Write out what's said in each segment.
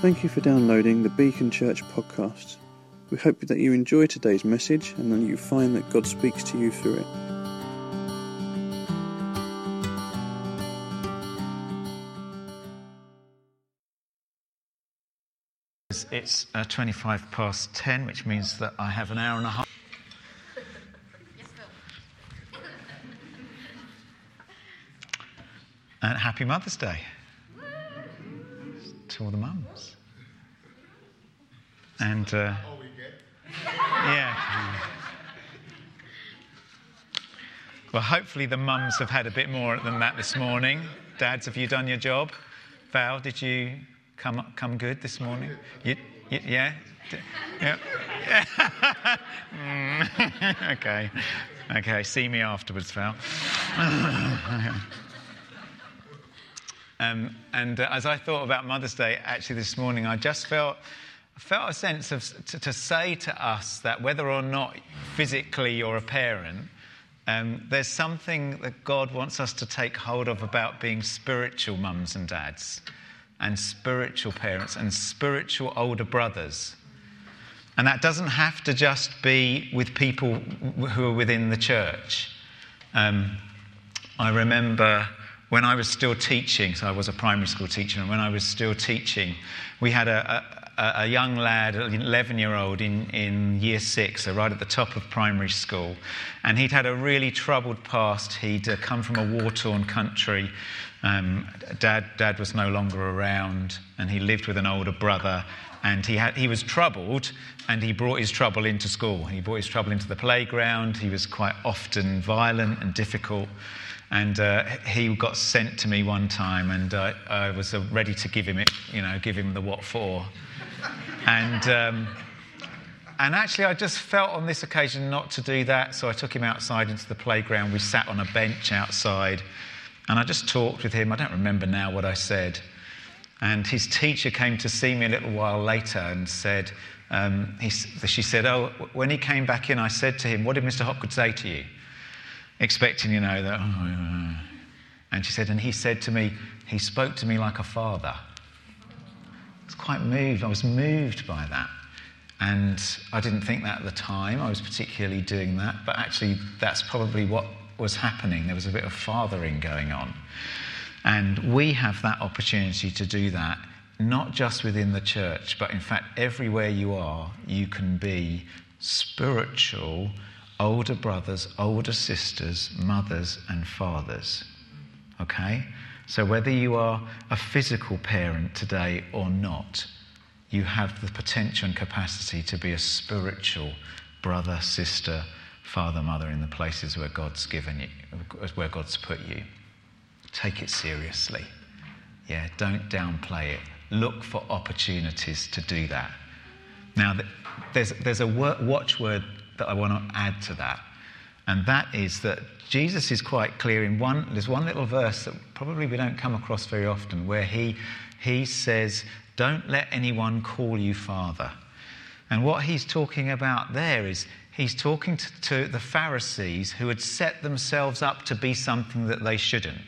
Thank you for downloading the Beacon Church podcast. We hope that you enjoy today's message and that you find that God speaks to you through it. It's uh, 25 past 10, which means that I have an hour and a half. And happy Mother's Day all the mums. And, uh, yeah. Well, hopefully the mums have had a bit more than that this morning. Dads, have you done your job? Val, did you come come good this morning? You, you, yeah. Yeah. Okay. Okay. See me afterwards, Val. um, and uh, as I thought about Mother's Day, actually this morning, I just felt felt a sense of to, to say to us that whether or not physically you're a parent, um, there's something that God wants us to take hold of about being spiritual mums and dads, and spiritual parents, and spiritual older brothers. And that doesn't have to just be with people who are within the church. Um, I remember when I was still teaching, so I was a primary school teacher, and when I was still teaching, we had a, a, a young lad, an 11 year old in, in year six, so right at the top of primary school, and he'd had a really troubled past. He'd uh, come from a war torn country. Um, dad, dad was no longer around, and he lived with an older brother. And he, had, he was troubled, and he brought his trouble into school. He brought his trouble into the playground. He was quite often violent and difficult. And uh, he got sent to me one time, and uh, I was uh, ready to give him it, you know, give him the what for. And, um, and actually, I just felt on this occasion not to do that, so I took him outside into the playground. We sat on a bench outside, and I just talked with him. I don't remember now what I said. And his teacher came to see me a little while later and said, um, he, she said, Oh, when he came back in, I said to him, What did Mr. Hopgood say to you? Expecting, you know, that. Oh, and she said, And he said to me, He spoke to me like a father. I was quite moved. I was moved by that. And I didn't think that at the time. I was particularly doing that. But actually, that's probably what was happening. There was a bit of fathering going on. And we have that opportunity to do that, not just within the church, but in fact, everywhere you are, you can be spiritual older brothers, older sisters, mothers, and fathers. Okay? So, whether you are a physical parent today or not, you have the potential and capacity to be a spiritual brother, sister, father, mother in the places where God's given you, where God's put you. Take it seriously. Yeah, don't downplay it. Look for opportunities to do that. Now, there's, there's a watchword that I want to add to that, and that is that Jesus is quite clear in one, there's one little verse that probably we don't come across very often where he, he says, Don't let anyone call you Father. And what he's talking about there is he's talking to, to the Pharisees who had set themselves up to be something that they shouldn't.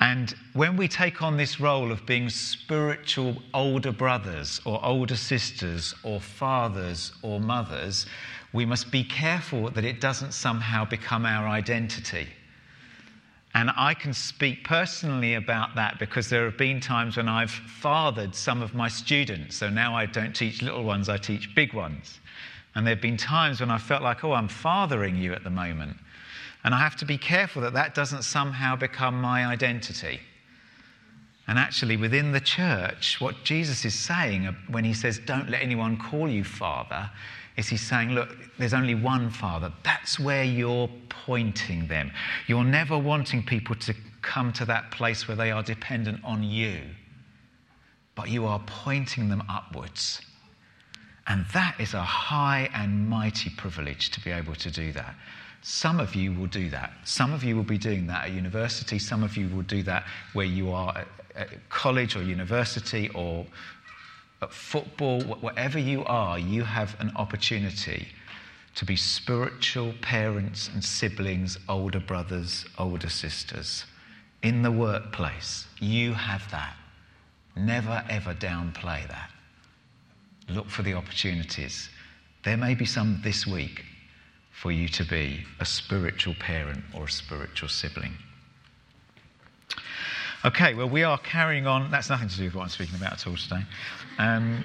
And when we take on this role of being spiritual older brothers or older sisters or fathers or mothers, we must be careful that it doesn't somehow become our identity. And I can speak personally about that because there have been times when I've fathered some of my students. So now I don't teach little ones, I teach big ones. And there have been times when I felt like, oh, I'm fathering you at the moment. And I have to be careful that that doesn't somehow become my identity. And actually, within the church, what Jesus is saying when he says, Don't let anyone call you Father, is he's saying, Look, there's only one Father. That's where you're pointing them. You're never wanting people to come to that place where they are dependent on you, but you are pointing them upwards. And that is a high and mighty privilege to be able to do that. Some of you will do that. Some of you will be doing that at university. Some of you will do that where you are at, at college or university or at football. Whatever you are, you have an opportunity to be spiritual parents and siblings, older brothers, older sisters. In the workplace, you have that. Never, ever downplay that. Look for the opportunities. There may be some this week for you to be a spiritual parent or a spiritual sibling. Okay, well, we are carrying on. That's nothing to do with what I'm speaking about at all today. Um,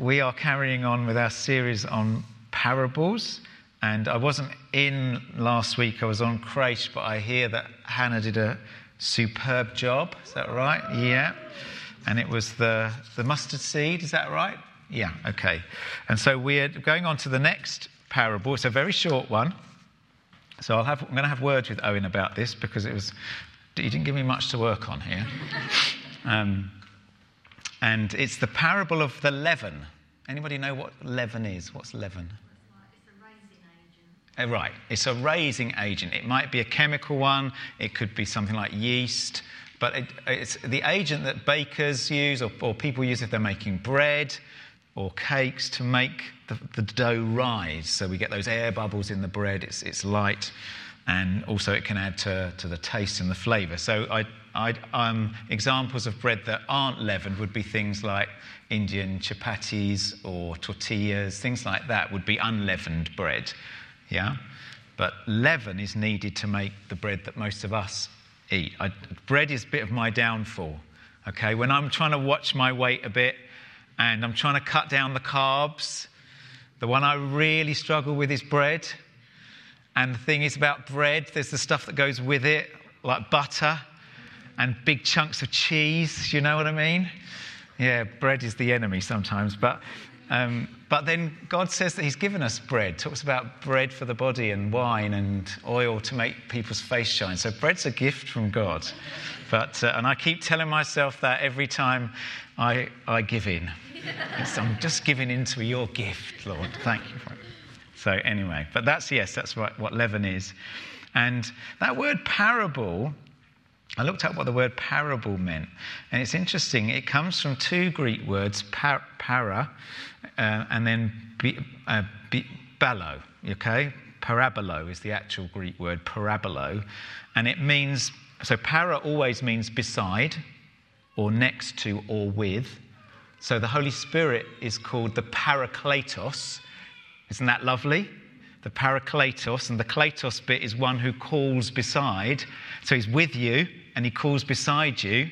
we are carrying on with our series on parables. And I wasn't in last week, I was on Creche, but I hear that Hannah did a superb job. Is that right? Yeah. And it was the, the mustard seed, is that right? Yeah, okay. And so we're going on to the next parable. It's a very short one. So I'll have, I'm going to have words with Owen about this because it was he didn't give me much to work on here. Um, and it's the parable of the leaven. Anybody know what leaven is? What's leaven? Uh, right, it's a raising agent. It might be a chemical one, it could be something like yeast, but it, it's the agent that bakers use or, or, people use if they're making bread or cakes to make the, the, dough rise. So we get those air bubbles in the bread, it's, it's light and also it can add to, to the taste and the flavour. So I, I, um, examples of bread that aren't leavened would be things like Indian chapatis or tortillas, things like that would be unleavened bread. Yeah? But leaven is needed to make the bread that most of us eat. I, bread is a bit of my downfall. Okay, when I'm trying to watch my weight a bit and I'm trying to cut down the carbs, the one I really struggle with is bread and the thing is about bread, there's the stuff that goes with it, like butter and big chunks of cheese. You know what I mean? Yeah, bread is the enemy sometimes. But, um, but then God says that He's given us bread, talks about bread for the body and wine and oil to make people's face shine. So bread's a gift from God. But, uh, and I keep telling myself that every time I, I give in. I'm just giving into your gift, Lord. Thank you for it. So, anyway, but that's, yes, that's what, what leaven is. And that word parable, I looked up what the word parable meant. And it's interesting, it comes from two Greek words, par, para, uh, and then bi, uh, bi, ballo, okay? Parabolo is the actual Greek word, parabolo. And it means, so para always means beside, or next to, or with. So the Holy Spirit is called the Parakletos, isn't that lovely? The parakletos, and the kletos bit is one who calls beside. So he's with you and he calls beside you.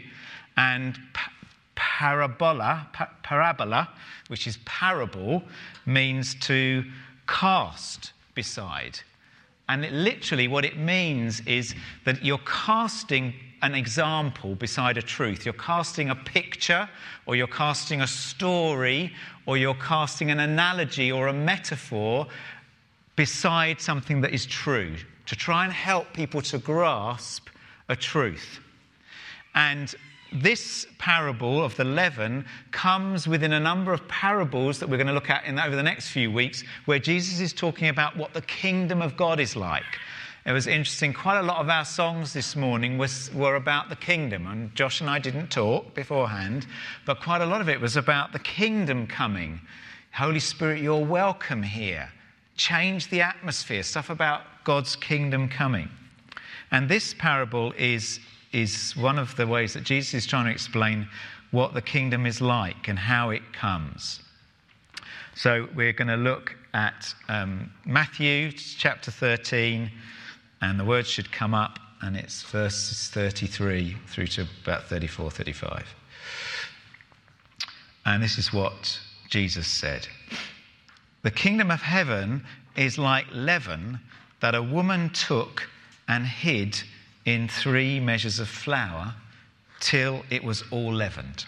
And pa- parabola, pa- parabola, which is parable, means to cast beside. And it, literally, what it means is that you're casting an example beside a truth. You're casting a picture, or you're casting a story, or you're casting an analogy or a metaphor beside something that is true to try and help people to grasp a truth. And this parable of the leaven comes within a number of parables that we're going to look at in, over the next few weeks, where Jesus is talking about what the kingdom of God is like. It was interesting, quite a lot of our songs this morning was, were about the kingdom, and Josh and I didn't talk beforehand, but quite a lot of it was about the kingdom coming. Holy Spirit, you're welcome here. Change the atmosphere, stuff about God's kingdom coming. And this parable is, is one of the ways that Jesus is trying to explain what the kingdom is like and how it comes. So we're going to look at um, Matthew chapter 13 and the words should come up, and it's verses 33 through to about 34, 35. And this is what Jesus said The kingdom of heaven is like leaven that a woman took and hid in three measures of flour till it was all leavened.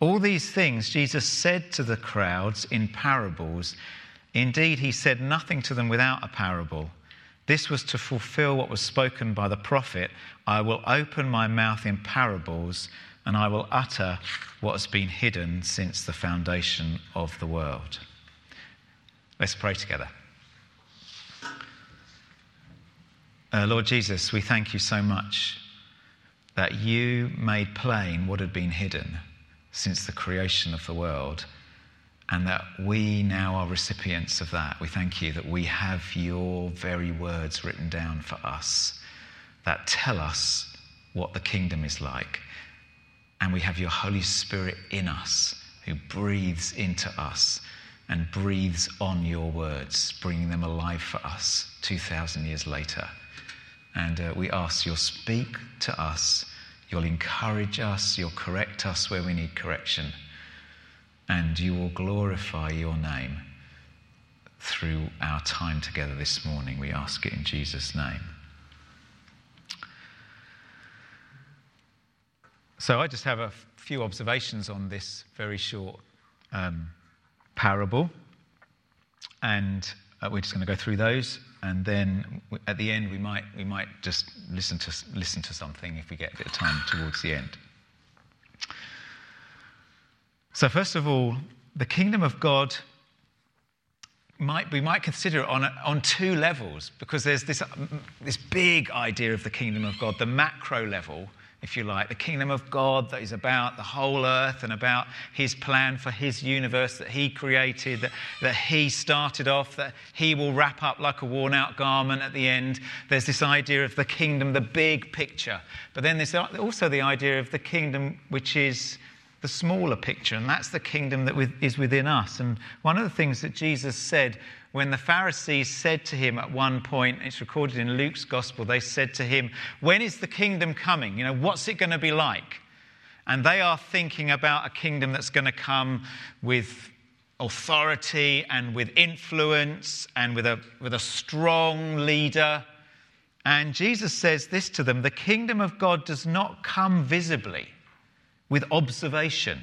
All these things Jesus said to the crowds in parables. Indeed, he said nothing to them without a parable this was to fulfill what was spoken by the prophet I will open my mouth in parables, and I will utter what has been hidden since the foundation of the world. Let's pray together. Uh, Lord Jesus, we thank you so much that you made plain what had been hidden since the creation of the world and that we now are recipients of that. We thank you that we have your very words written down for us that tell us what the kingdom is like. And we have your Holy Spirit in us who breathes into us and breathes on your words, bringing them alive for us 2,000 years later. And uh, we ask you'll speak to us, you'll encourage us, you'll correct us where we need correction, and you will glorify your name through our time together this morning. We ask it in Jesus' name. So I just have a few observations on this very short um, parable. And uh, we're just going to go through those. And then at the end, we might, we might just listen to, listen to something if we get a bit of time towards the end. So, first of all, the kingdom of God might, we might consider it on, on two levels because there's this, this big idea of the kingdom of God, the macro level, if you like, the kingdom of God that is about the whole earth and about his plan for his universe that he created, that, that he started off, that he will wrap up like a worn out garment at the end. There's this idea of the kingdom, the big picture. But then there's also the idea of the kingdom which is the smaller picture, and that's the kingdom that is within us. And one of the things that Jesus said when the Pharisees said to him at one point, it's recorded in Luke's gospel, they said to him, When is the kingdom coming? You know, what's it going to be like? And they are thinking about a kingdom that's going to come with authority and with influence and with a, with a strong leader. And Jesus says this to them the kingdom of God does not come visibly with observation,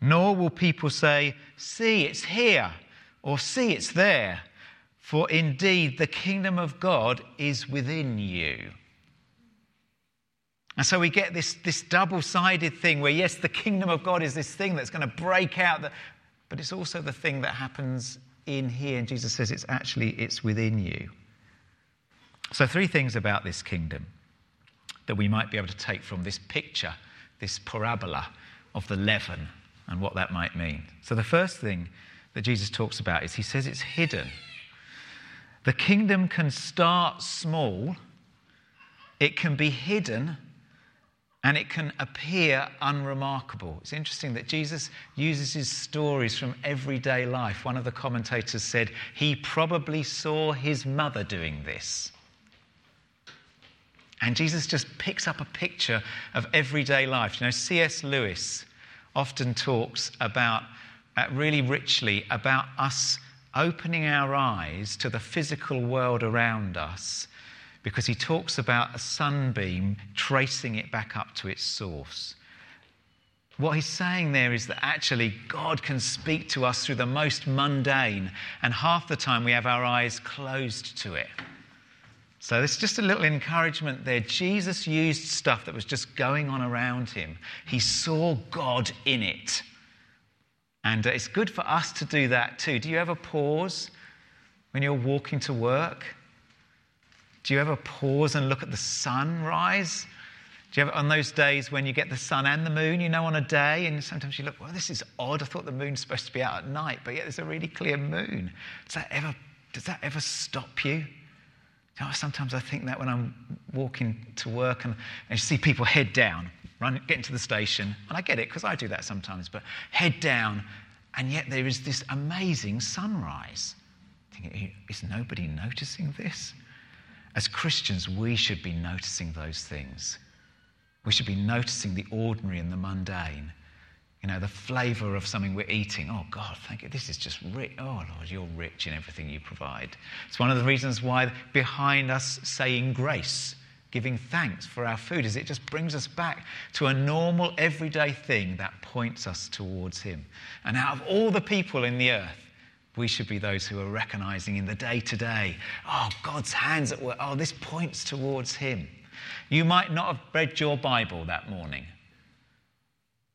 nor will people say, See, it's here or see it's there. For indeed, the kingdom of God is within you. And so we get this, this double sided thing where, yes, the kingdom of God is this thing that's going to break out, but it's also the thing that happens in here. And Jesus says it's actually it's within you. So, three things about this kingdom that we might be able to take from this picture, this parabola of the leaven and what that might mean. So, the first thing that Jesus talks about is he says it's hidden. The kingdom can start small, it can be hidden, and it can appear unremarkable. It's interesting that Jesus uses his stories from everyday life. One of the commentators said he probably saw his mother doing this. And Jesus just picks up a picture of everyday life. You know, C.S. Lewis often talks about uh, really richly about us opening our eyes to the physical world around us because he talks about a sunbeam tracing it back up to its source. What he's saying there is that actually God can speak to us through the most mundane, and half the time we have our eyes closed to it. So, it's just a little encouragement there. Jesus used stuff that was just going on around him, he saw God in it. And uh, it's good for us to do that too. Do you ever pause when you're walking to work? Do you ever pause and look at the sunrise? Do you ever, on those days when you get the sun and the moon, you know, on a day, and sometimes you look, well, this is odd. I thought the moon's supposed to be out at night, but yet there's a really clear moon. Does that ever, does that ever stop you? you know, sometimes I think that when I'm walking to work and, and see people head down, run, get into the station, and I get it because I do that sometimes, but head down, and yet there is this amazing sunrise. Thinking, is nobody noticing this? As Christians, we should be noticing those things. We should be noticing the ordinary and the mundane. You know, the flavor of something we're eating. Oh, God, thank you. This is just rich. Oh, Lord, you're rich in everything you provide. It's one of the reasons why behind us saying grace giving thanks for our food is it just brings us back to a normal, everyday thing that points us towards Him. And out of all the people in the earth, we should be those who are recognizing in the day to day, oh, God's hands at work. Oh, this points towards Him. You might not have read your Bible that morning,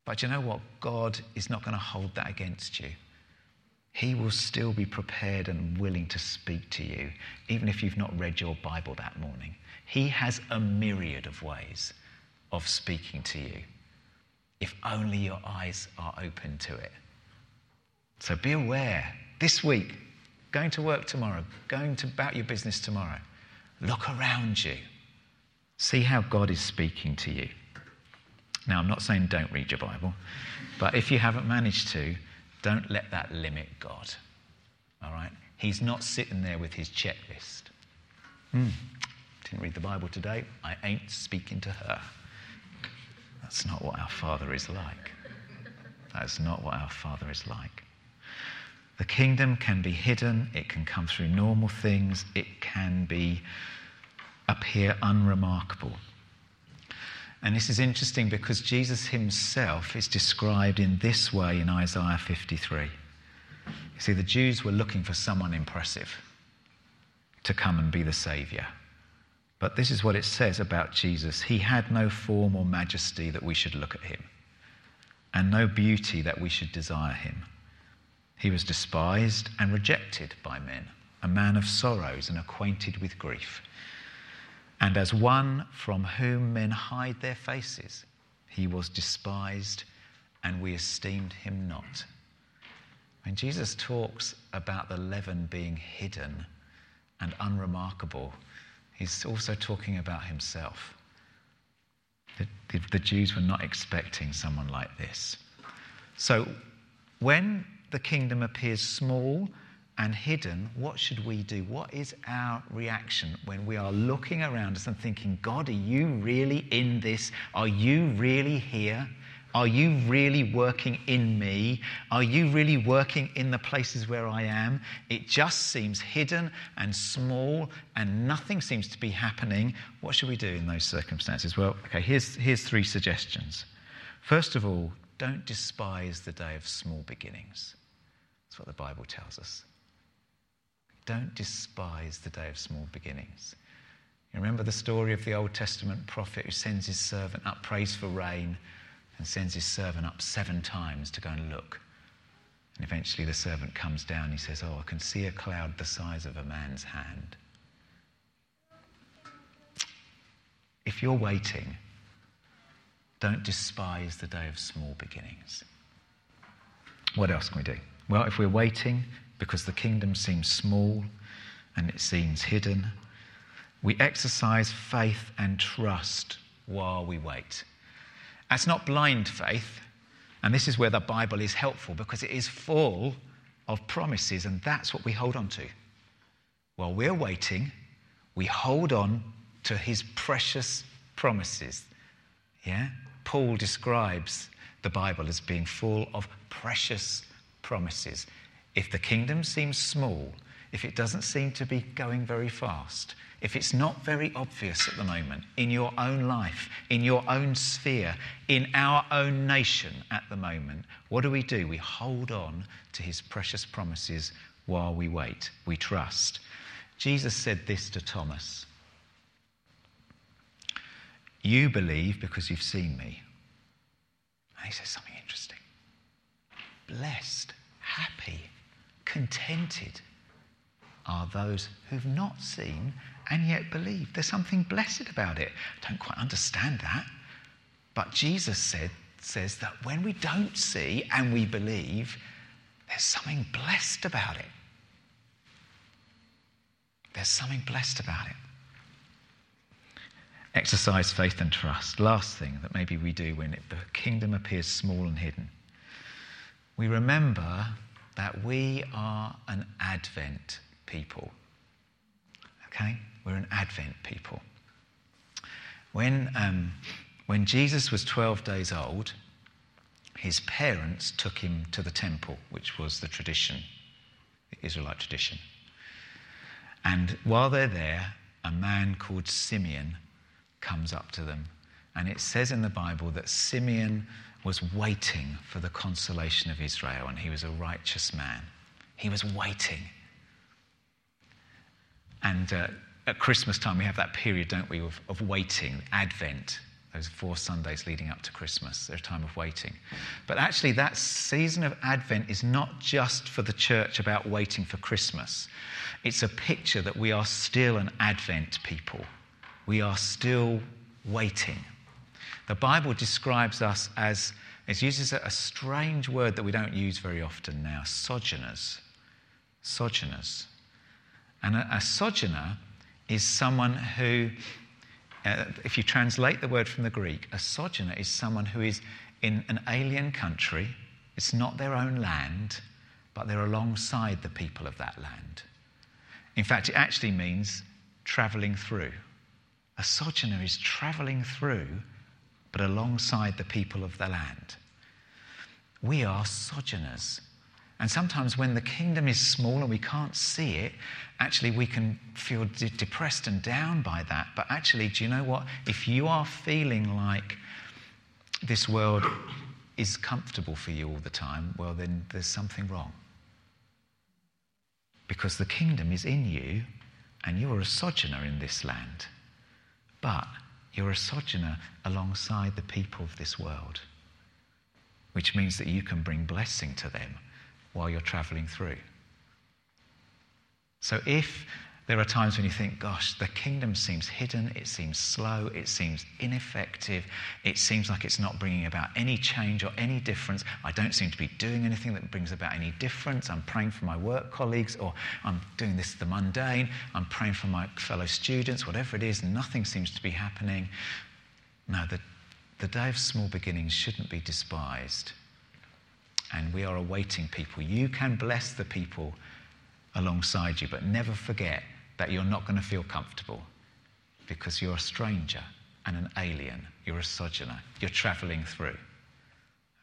but you know what? God is not going to hold that against you. He will still be prepared and willing to speak to you, even if you've not read your Bible that morning. He has a myriad of ways of speaking to you if only your eyes are open to it. So be aware this week, going to work tomorrow, going to about your business tomorrow. Look around you. See how God is speaking to you. Now, I'm not saying don't read your Bible, but if you haven't managed to, don't let that limit God. All right? He's not sitting there with his checklist. Hmm, didn't read the Bible today. I ain't speaking to her. That's not what our Father is like. That's not what our Father is like. The kingdom can be hidden, it can come through normal things, it can be appear unremarkable. And this is interesting because Jesus himself is described in this way in Isaiah 53. You see, the Jews were looking for someone impressive to come and be the Saviour. But this is what it says about Jesus He had no form or majesty that we should look at him, and no beauty that we should desire him. He was despised and rejected by men, a man of sorrows and acquainted with grief. And as one from whom men hide their faces, he was despised and we esteemed him not. When Jesus talks about the leaven being hidden and unremarkable, he's also talking about himself. The, the, the Jews were not expecting someone like this. So when the kingdom appears small and hidden, what should we do? What is our reaction when we are looking around us and thinking, God, are you really in this? Are you really here? Are you really working in me? Are you really working in the places where I am? It just seems hidden and small and nothing seems to be happening. What should we do in those circumstances? Well, okay, here's, here's three suggestions. First of all, don't despise the day of small beginnings. That's what the Bible tells us. Don't despise the day of small beginnings. You remember the story of the Old Testament prophet who sends his servant up, prays for rain, and sends his servant up seven times to go and look. And eventually the servant comes down. He says, Oh, I can see a cloud the size of a man's hand. If you're waiting, don't despise the day of small beginnings. What else can we do? Well, if we're waiting because the kingdom seems small and it seems hidden, we exercise faith and trust while we wait. That's not blind faith, and this is where the Bible is helpful because it is full of promises, and that's what we hold on to. While we're waiting, we hold on to his precious promises. Yeah? Paul describes the Bible as being full of precious promises. If the kingdom seems small, if it doesn't seem to be going very fast, if it's not very obvious at the moment in your own life, in your own sphere, in our own nation at the moment, what do we do? We hold on to his precious promises while we wait. We trust. Jesus said this to Thomas You believe because you've seen me. And he says something interesting. Blessed happy, contented are those who've not seen and yet believe. There's something blessed about it. I don't quite understand that. But Jesus said, says that when we don't see and we believe, there's something blessed about it. There's something blessed about it. Exercise faith and trust. Last thing that maybe we do when it, the kingdom appears small and hidden. We remember that we are an Advent people. Okay? We're an Advent people. When, um, when Jesus was 12 days old, his parents took him to the temple, which was the tradition, the Israelite tradition. And while they're there, a man called Simeon comes up to them. And it says in the Bible that Simeon was waiting for the consolation of Israel, and he was a righteous man. He was waiting. And uh, at Christmas time, we have that period, don't we, of, of waiting, Advent, those four Sundays leading up to Christmas. They're a time of waiting. But actually, that season of Advent is not just for the church about waiting for Christmas, it's a picture that we are still an Advent people. We are still waiting. The Bible describes us as, it uses a strange word that we don't use very often now sojourners. Sojourners. And a, a sojourner is someone who uh, if you translate the word from the Greek, a sojourner is someone who is in an alien country. It's not their own land, but they're alongside the people of that land. In fact, it actually means traveling through. A sojourner is traveling through, but alongside the people of the land. We are sojourners. And sometimes when the kingdom is small and we can't see it, actually we can feel de- depressed and down by that. But actually, do you know what? If you are feeling like this world is comfortable for you all the time, well, then there's something wrong. Because the kingdom is in you and you're a sojourner in this land. But you're a sojourner alongside the people of this world, which means that you can bring blessing to them while you're traveling through. So if there are times when you think, gosh, the kingdom seems hidden, it seems slow, it seems ineffective, it seems like it's not bringing about any change or any difference. I don't seem to be doing anything that brings about any difference. I'm praying for my work colleagues, or I'm doing this the mundane, I'm praying for my fellow students, whatever it is, nothing seems to be happening. No, the, the day of small beginnings shouldn't be despised. And we are awaiting people. You can bless the people alongside you, but never forget that you're not going to feel comfortable because you're a stranger and an alien. You're a sojourner. You're traveling through.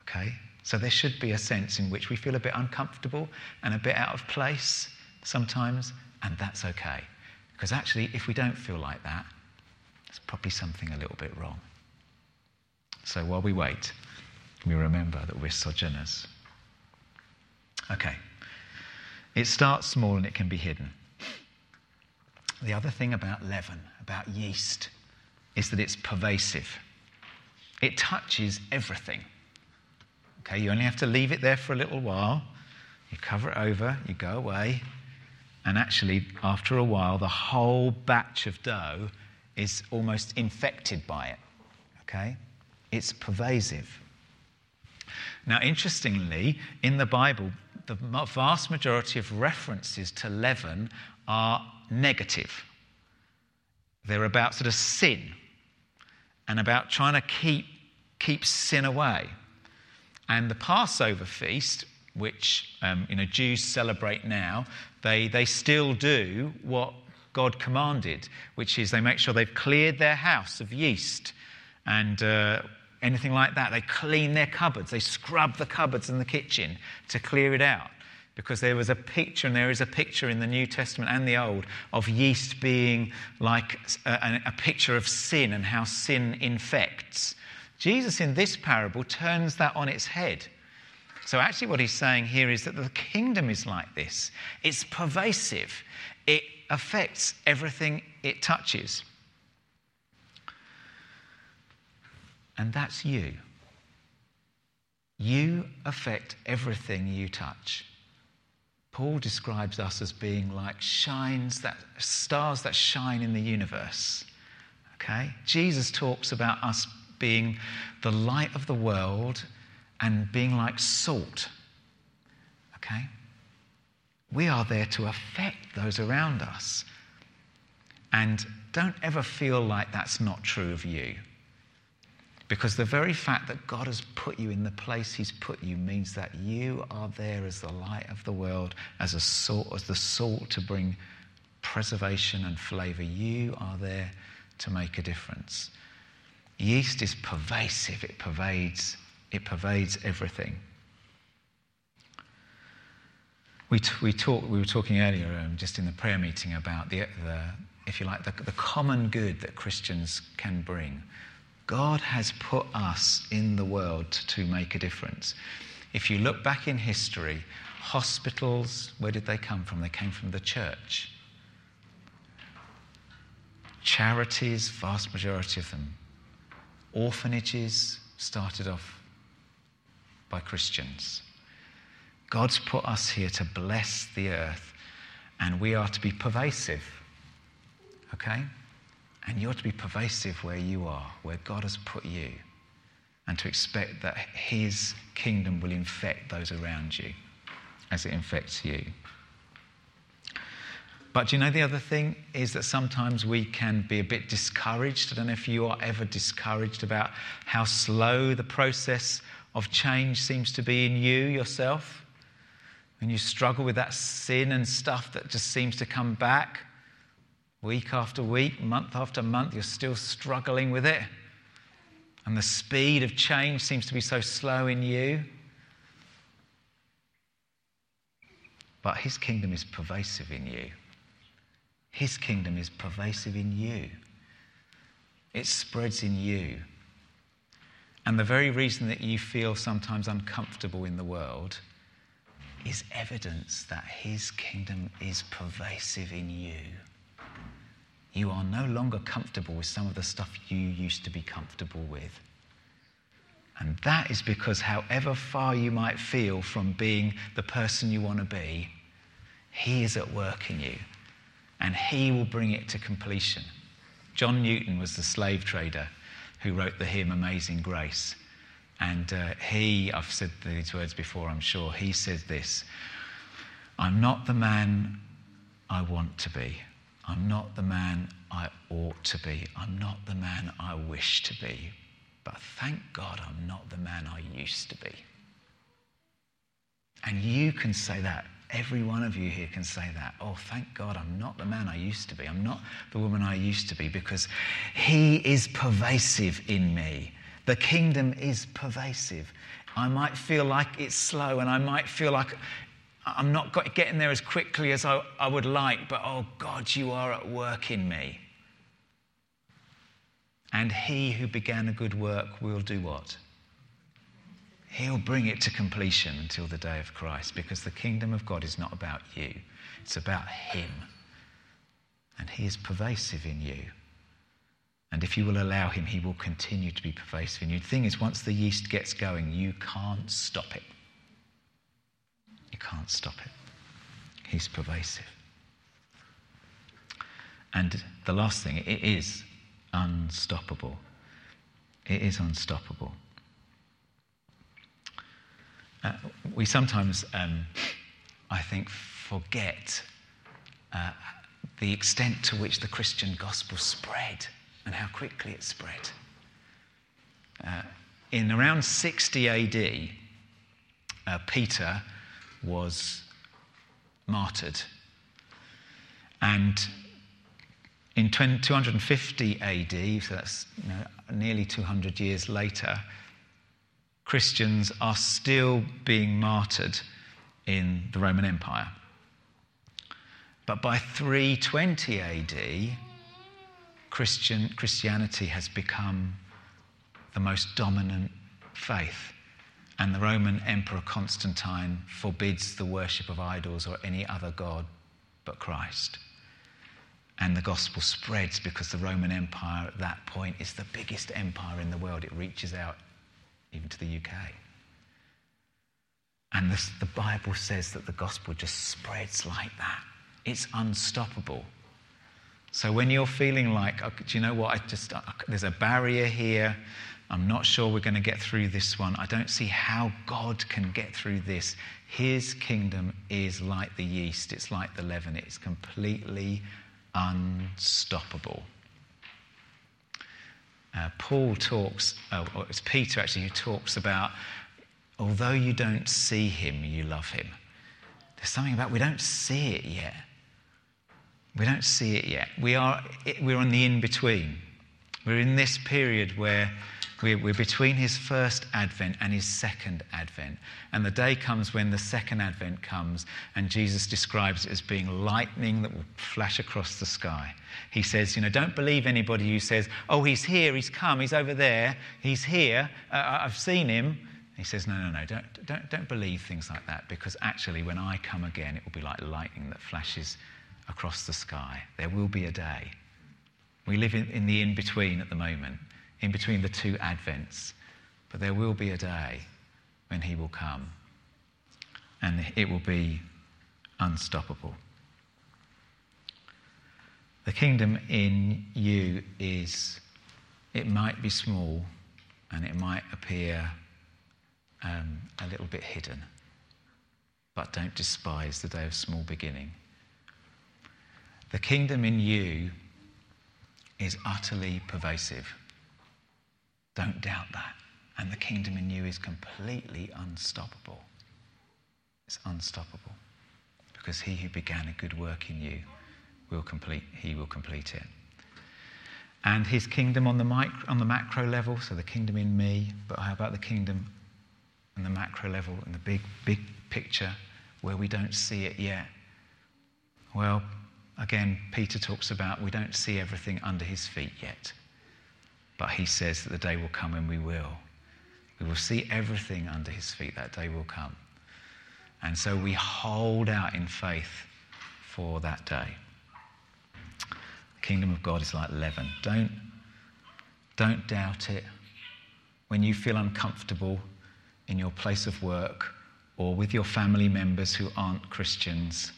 Okay? So there should be a sense in which we feel a bit uncomfortable and a bit out of place sometimes, and that's okay. Because actually, if we don't feel like that, there's probably something a little bit wrong. So while we wait, we remember that we're sojourners. Okay. It starts small and it can be hidden. The other thing about leaven, about yeast, is that it's pervasive. It touches everything. Okay, you only have to leave it there for a little while. You cover it over, you go away, and actually, after a while, the whole batch of dough is almost infected by it. Okay? It's pervasive. Now, interestingly, in the Bible, the vast majority of references to leaven are negative. They're about sort of sin and about trying to keep, keep sin away. And the Passover feast, which um, you know, Jews celebrate now, they, they still do what God commanded, which is they make sure they've cleared their house of yeast and uh, anything like that. They clean their cupboards, they scrub the cupboards in the kitchen to clear it out because there was a picture, and there is a picture in the New Testament and the Old, of yeast being like uh, a, a, picture of sin and how sin infects. Jesus, in this parable, turns that on its head. So, actually, what he's saying here is that the kingdom is like this it's pervasive, it affects everything it touches. And that's you. You affect everything you touch. Paul describes us as being like shines that stars that shine in the universe. Okay? Jesus talks about us being the light of the world and being like salt. Okay? We are there to affect those around us. And don't ever feel like that's not true of you. Because the very fact that God has put you in the place He's put you means that you are there as the light of the world, as a salt, as the salt to bring preservation and flavour. You are there to make a difference. Yeast is pervasive, it pervades, it pervades everything. We, t- we, talk, we were talking earlier, um, just in the prayer meeting, about the, the if you like, the, the common good that Christians can bring. God has put us in the world to make a difference. If you look back in history, hospitals, where did they come from? They came from the church. Charities, vast majority of them. Orphanages started off by Christians. God's put us here to bless the earth, and we are to be pervasive. Okay? And you're to be pervasive where you are, where God has put you, and to expect that His kingdom will infect those around you as it infects you. But you know the other thing is that sometimes we can be a bit discouraged. I don't know if you are ever discouraged about how slow the process of change seems to be in you yourself. When you struggle with that sin and stuff that just seems to come back week after week, month after month, you're still struggling with it. And the speed of change seems to be so slow in you. But his kingdom is pervasive in you. His kingdom is pervasive in you, it spreads in you. And the very reason that you feel sometimes uncomfortable in the world is evidence that His kingdom is pervasive in you. You are no longer comfortable with some of the stuff you used to be comfortable with. And that is because, however far you might feel from being the person you want to be, He is at work in you and he will bring it to completion. John Newton was the slave trader who wrote the hymn Amazing Grace. And uh, he, I've said these words before, I'm sure, he says this I'm not the man I want to be. I'm not the man I ought to be. I'm not the man I wish to be. But thank God I'm not the man I used to be. And you can say that Every one of you here can say that. Oh, thank God I'm not the man I used to be. I'm not the woman I used to be because He is pervasive in me. The kingdom is pervasive. I might feel like it's slow and I might feel like I'm not getting there as quickly as I, I would like, but oh God, you are at work in me. And He who began a good work will do what? He'll bring it to completion until the day of Christ because the kingdom of God is not about you, it's about Him. And He is pervasive in you. And if you will allow Him, He will continue to be pervasive in you. The thing is, once the yeast gets going, you can't stop it. You can't stop it. He's pervasive. And the last thing, it is unstoppable. It is unstoppable. Uh, we sometimes, um, I think, forget uh, the extent to which the Christian gospel spread and how quickly it spread. Uh, in around 60 AD, uh, Peter was martyred. And in 250 AD, so that's you know, nearly 200 years later, Christians are still being martyred in the Roman Empire. But by 320 AD, Christian, Christianity has become the most dominant faith. And the Roman Emperor Constantine forbids the worship of idols or any other god but Christ. And the gospel spreads because the Roman Empire at that point is the biggest empire in the world. It reaches out even to the UK. And this, the Bible says that the gospel just spreads like that. It's unstoppable. So when you're feeling like, oh, do you know what? I just, uh, there's a barrier here. I'm not sure we're going to get through this one. I don't see how God can get through this. His kingdom is like the yeast, it's like the leaven, it's completely unstoppable. Uh, Paul talks, uh, or it's Peter actually who talks about, although you don't see him, you love him. There's something about we don't see it yet. We don't see it yet. We are, we're on the in between. We're in this period where we're, between his first advent and his second advent. And the day comes when the second advent comes, and Jesus describes it as being lightning that will flash across the sky. He says, You know, don't believe anybody who says, Oh, he's here, he's come, he's over there, he's here, uh, I've seen him. He says, No, no, no, don't, don't, don't believe things like that, because actually, when I come again, it will be like lightning that flashes across the sky. There will be a day. We live in, in the in between at the moment in between the two Advents. But there will be a day when he will come and it will be unstoppable. The kingdom in you is, it might be small and it might appear um, a little bit hidden, but don't despise the day of small beginning. The kingdom in you is utterly pervasive. Don't doubt that. And the kingdom in you is completely unstoppable. It's unstoppable. Because he who began a good work in you will complete, he will complete it. And his kingdom on the, micro, on the macro level, so the kingdom in me, but how about the kingdom on the macro level and the big, big picture where we don't see it yet? Well, again, Peter talks about we don't see everything under his feet yet. But he says that the day will come when we will. We will see everything under his feet. That day will come. And so we hold out in faith for that day. The kingdom of God is like leaven. Don't, don't doubt it. When you feel uncomfortable in your place of work or with your family members who aren't Christians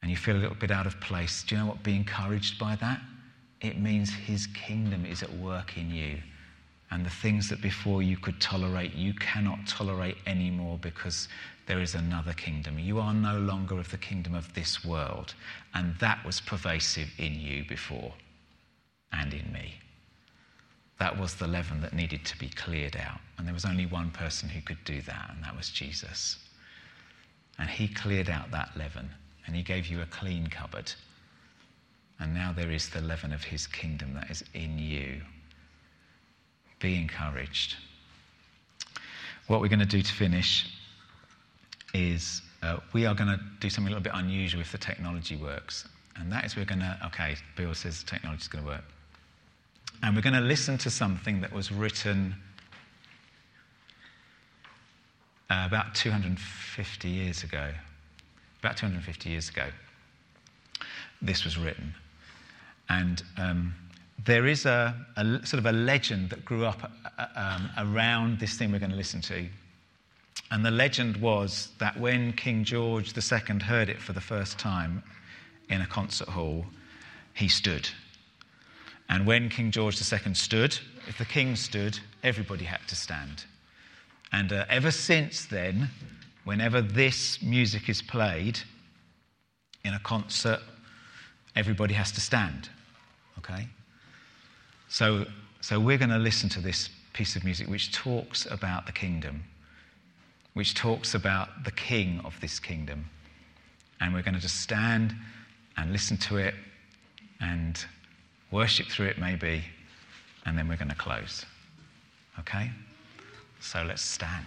and you feel a little bit out of place, do you know what? Be encouraged by that. It means his kingdom is at work in you. And the things that before you could tolerate, you cannot tolerate anymore because there is another kingdom. You are no longer of the kingdom of this world. And that was pervasive in you before and in me. That was the leaven that needed to be cleared out. And there was only one person who could do that, and that was Jesus. And he cleared out that leaven, and he gave you a clean cupboard. And now there is the leaven of his kingdom that is in you. Be encouraged. What we're going to do to finish is uh, we are going to do something a little bit unusual if the technology works. And that is we're going to, okay, Bill says the technology is going to work. And we're going to listen to something that was written uh, about 250 years ago. About 250 years ago, this was written. And um, there is a, a, sort of a legend that grew up uh, um, around this thing we're going to listen to. And the legend was that when King George II heard it for the first time in a concert hall, he stood. And when King George II stood, if the king stood, everybody had to stand. And uh, ever since then, whenever this music is played in a concert, everybody has to stand. Okay? So, so we're going to listen to this piece of music which talks about the kingdom, which talks about the king of this kingdom. And we're going to just stand and listen to it and worship through it, maybe, and then we're going to close. Okay? So let's stand.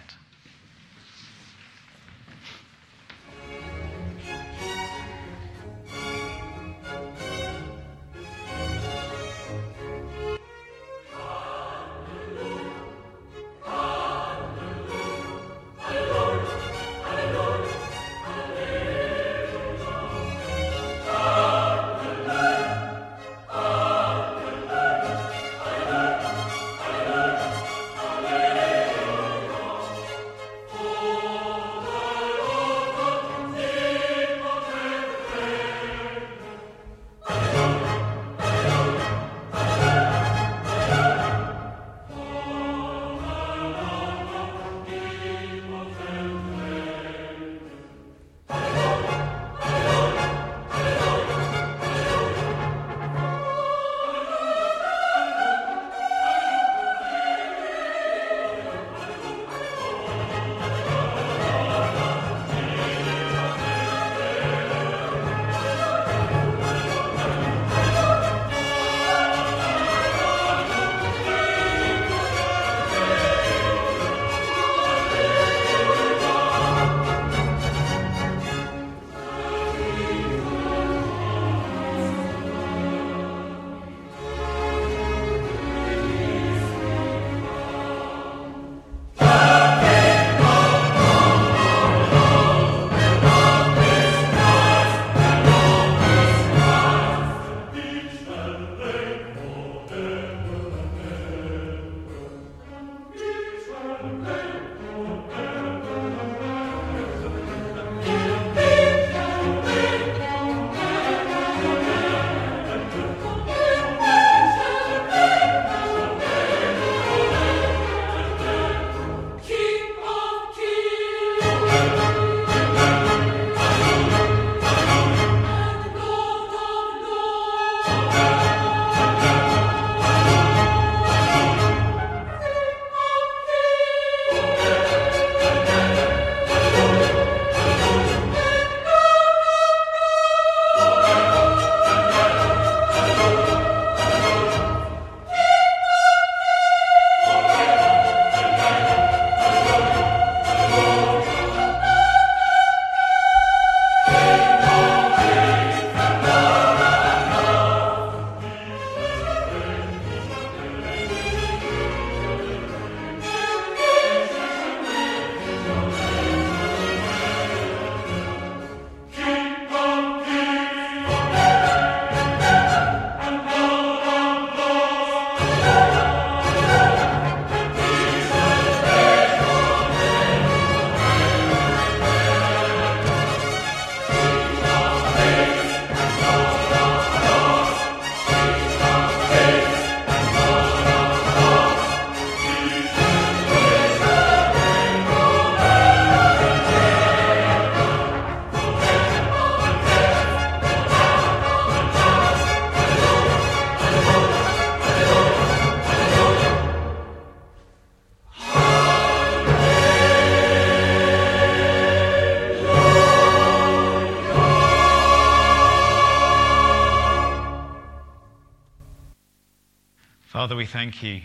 Father, we thank you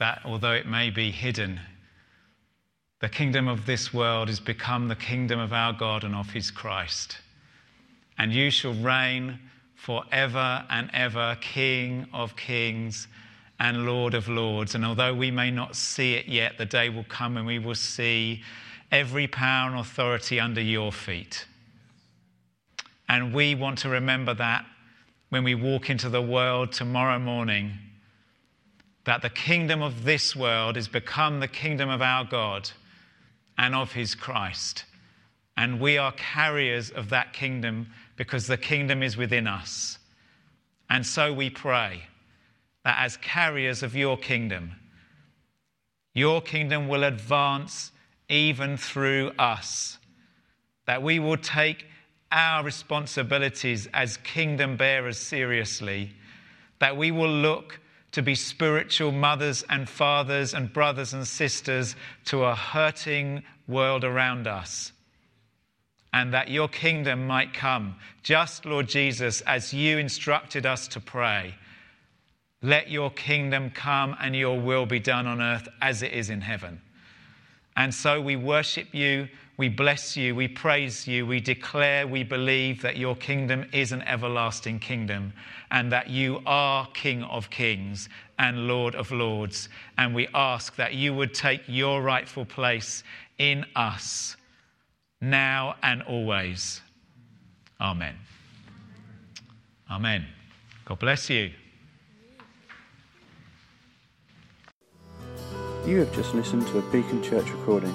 that although it may be hidden, the kingdom of this world has become the kingdom of our God and of his Christ. And you shall reign forever and ever, King of kings and Lord of lords. And although we may not see it yet, the day will come and we will see every power and authority under your feet. And we want to remember that when we walk into the world tomorrow morning, that the kingdom of this world is become the kingdom of our God and of his Christ. And we are carriers of that kingdom because the kingdom is within us. And so we pray that as carriers of your kingdom, your kingdom will advance even through us, that we will take our responsibilities as kingdom bearers seriously, that we will look to be spiritual mothers and fathers and brothers and sisters to a hurting world around us. And that your kingdom might come, just, Lord Jesus, as you instructed us to pray. Let your kingdom come and your will be done on earth as it is in heaven. And so we worship you, we bless you, we praise you, we declare, we believe that your kingdom is an everlasting kingdom and that you are King of kings and Lord of lords. And we ask that you would take your rightful place in us now and always. Amen. Amen. God bless you. You have just listened to a Beacon Church recording.